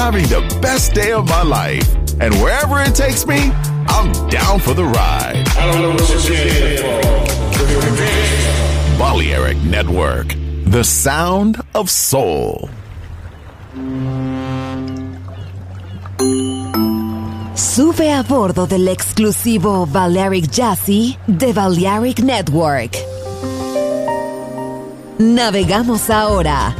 having the best day of my life. And wherever it takes me, I'm down for the ride. I don't know what you're for. Balearic Network, the sound of soul. Sube a bordo del exclusivo Balearic Jazzy de Balearic Network. Navegamos ahora.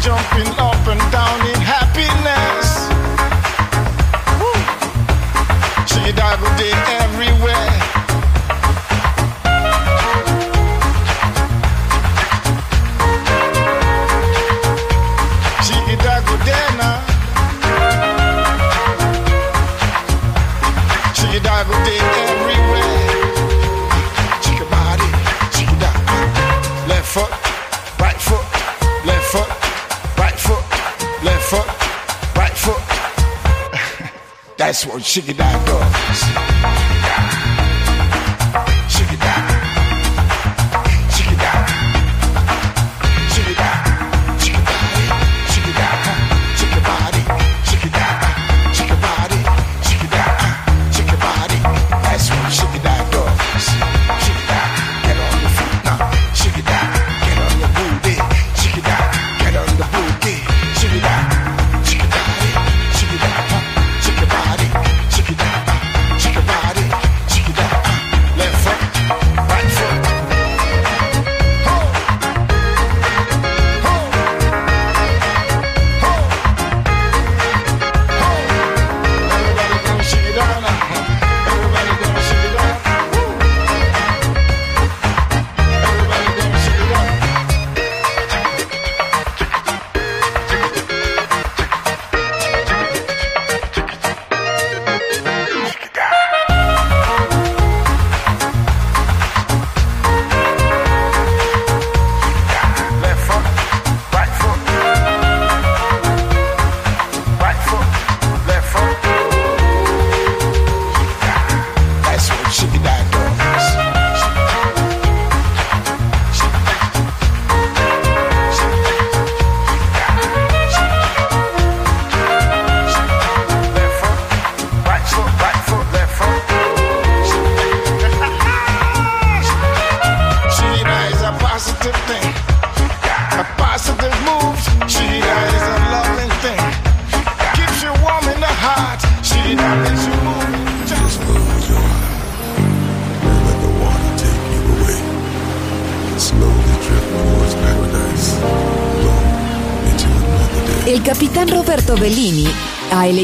Jumping up shake it.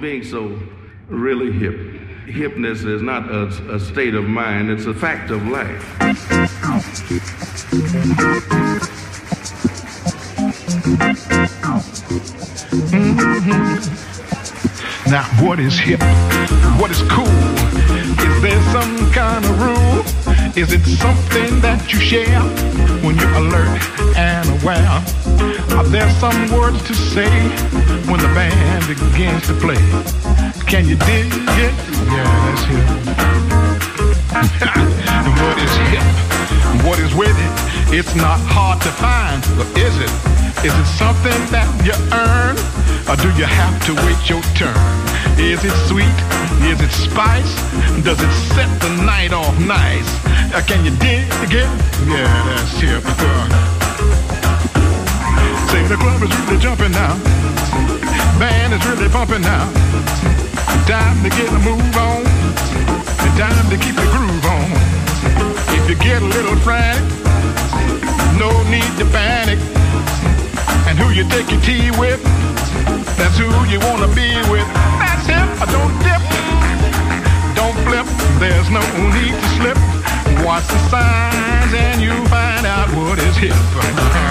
Being so really hip. Hipness is not a, a state of mind, it's a fact of life. Now, what is hip? What is cool? Is there some kind of rule? Is it something that you share when you're alert and aware? Are there some words to say when the band begins to play? Can you dig it? Yeah, that's hip. what is hip? What is with it? It's not hard to find, but is it? Is it something that you earn? Or do you have to wait your turn? Is it sweet? Is it spice? Does it set the night off nice? Uh, can you dig it? Yeah, that's hip. Say the club is really jumping now. Band is really pumping now. Time to get a move on. Time to keep the groove on. If you get a little frantic, no need to panic. And who you take your tea with, that's who you wanna be with. That's him. Don't dip, don't flip. There's no need to slip. Watch the signs and you find out what is hip.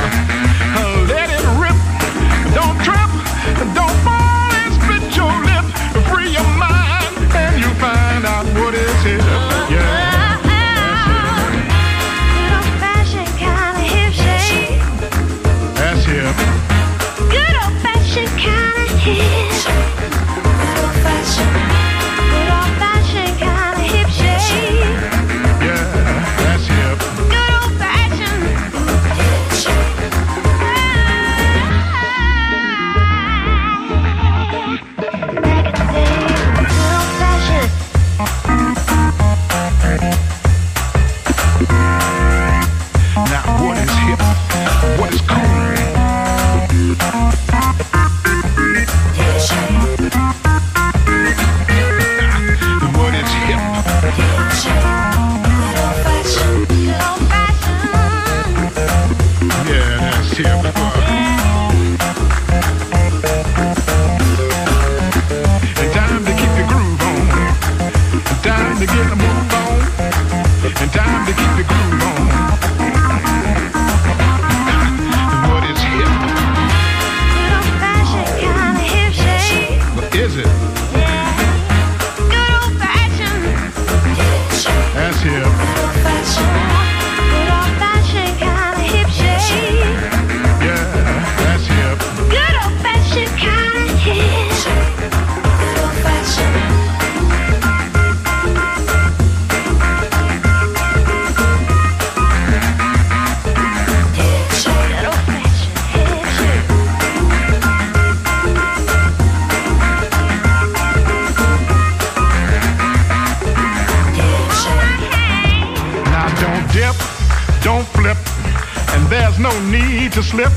Need to slip.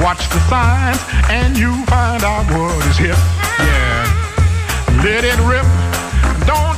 Watch the signs and you find out what is hip. Yeah. Let it rip. Don't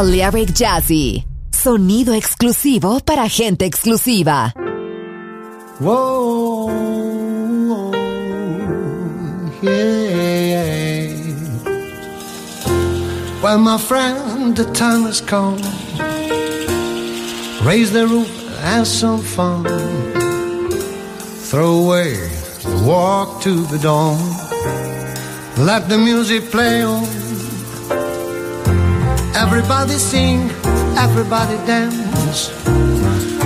Balearic Jazzy. Sonido exclusivo para gente exclusiva. Whoa, yeah. Well, my friend, the time has come. Raise the roof, have some fun. Throw away the walk to the dawn. Let the music play on. Everybody sing, everybody dance.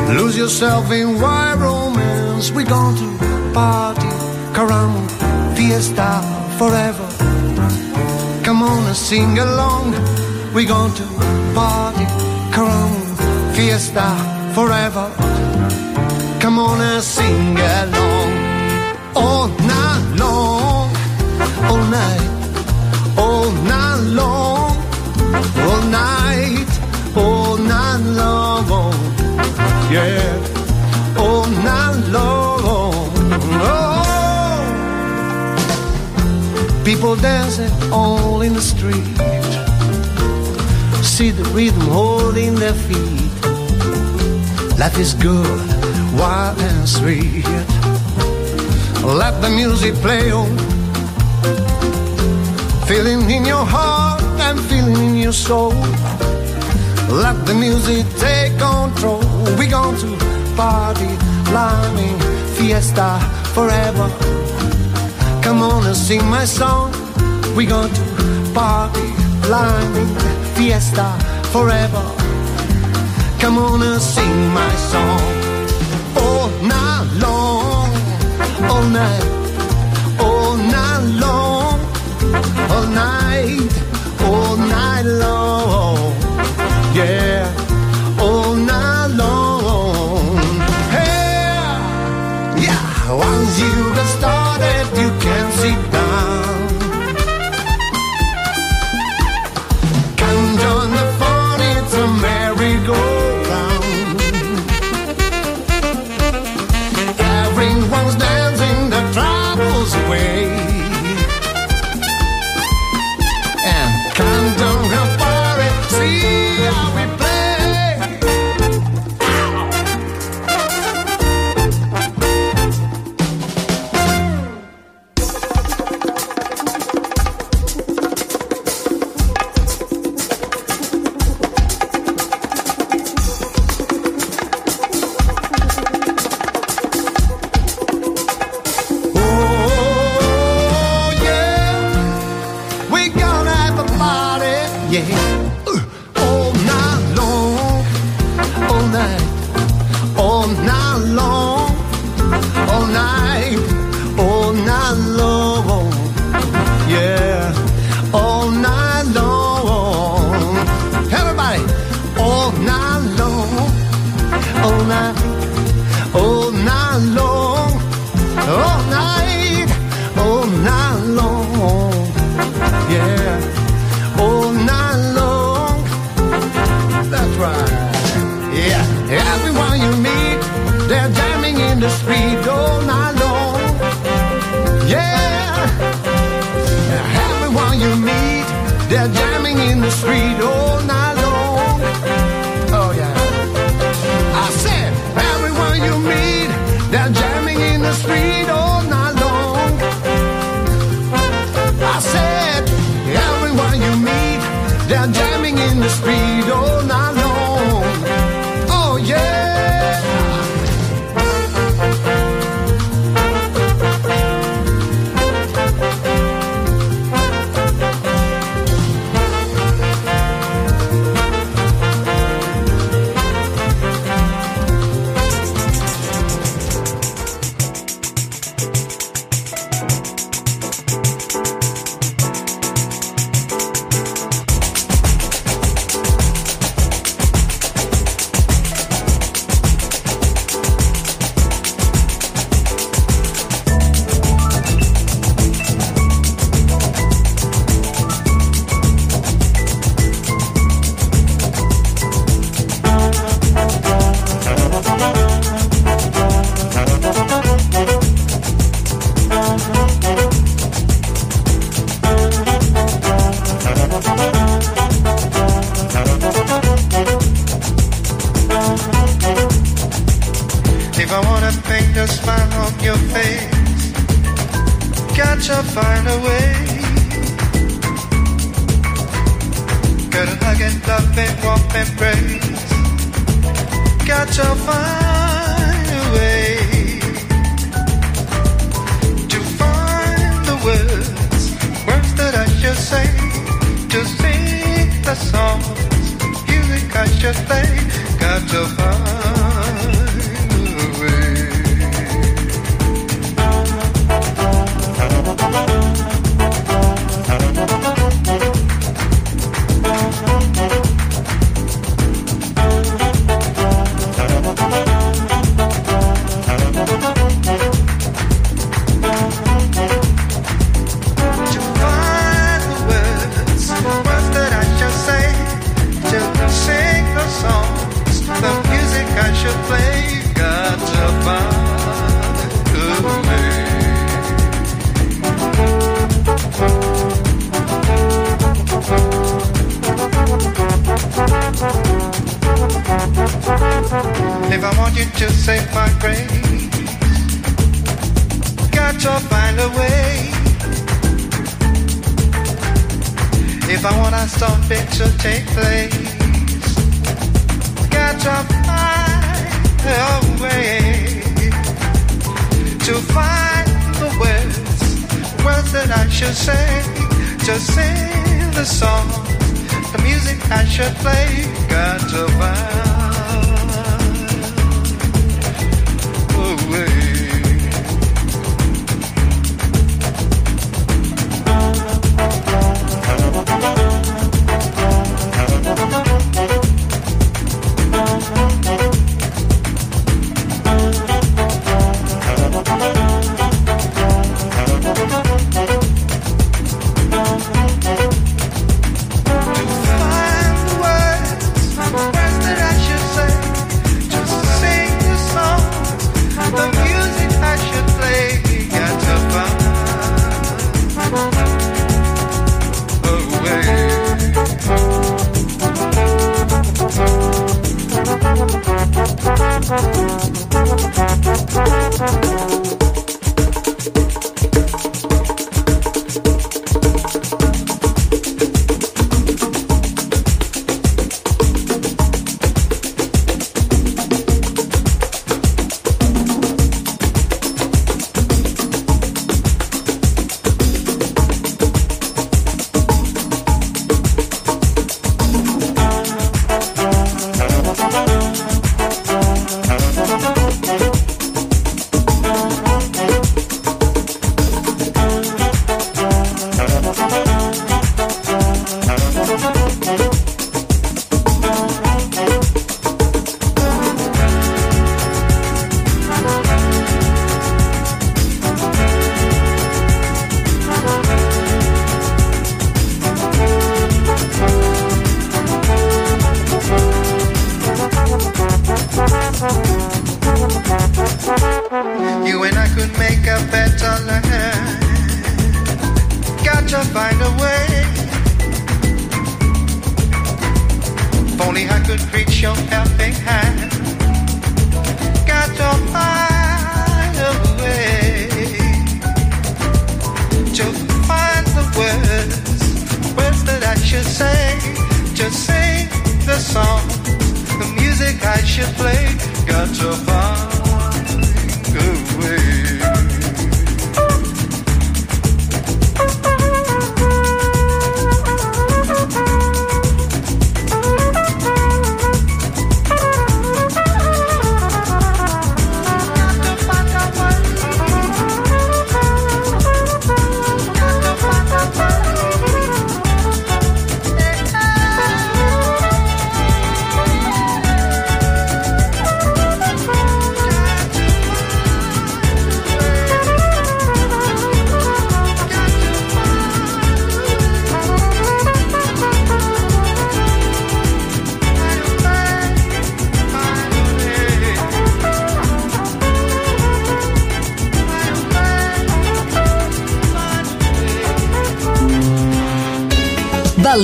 Lose yourself in wild romance. We're going to party, caramba, fiesta forever. Come on and sing along. We're going to party, caramba, fiesta forever. Come on and sing along. All night long, all night, all night long, all night, all night long. Yeah, all night long. Oh. People dancing all in the street. See the rhythm holding their feet. Life is good, wild and sweet. Let the music play on. Feeling in your heart and feeling in your soul. Let the music take control. We're going to party, climbing, fiesta forever. Come on and sing my song. We're going to party, climbing, fiesta forever. Come on and sing my song. All night long, all night, all night long, all night, all night long. Yeah,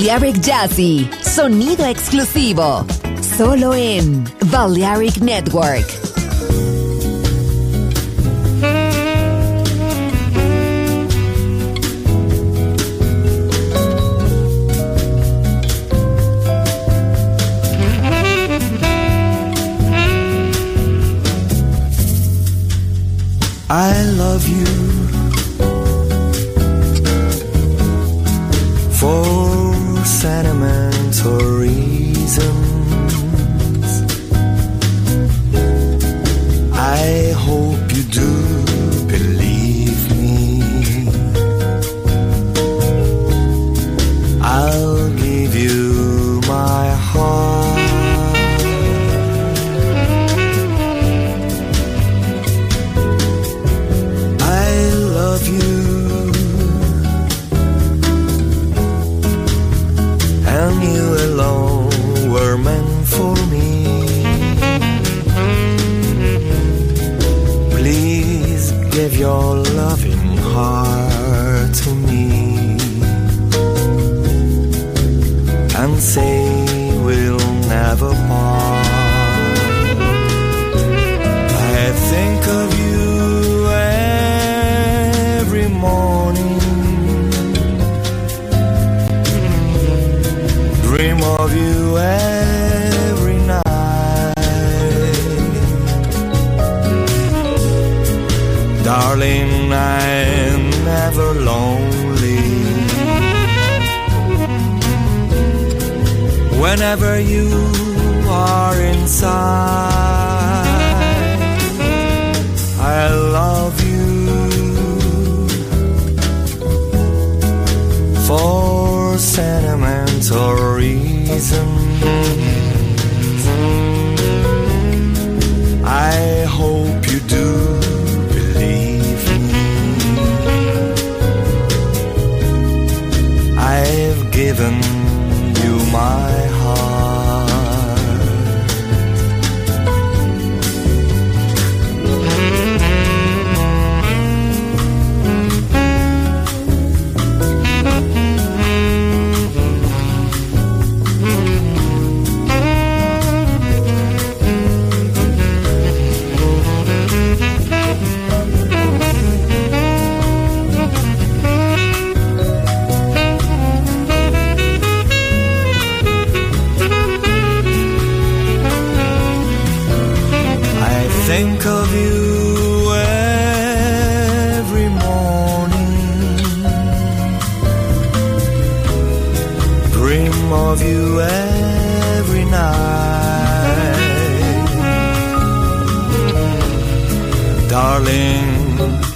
Balearic Jazzy, sonido exclusivo, solo en Balearic Network. I love you.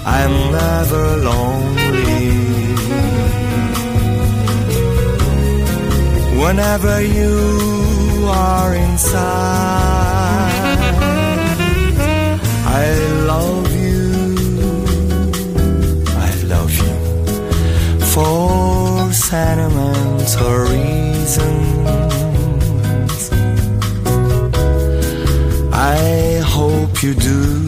I'm never lonely. Whenever you are inside, I love you. I love you for sentimental reasons. I hope you do.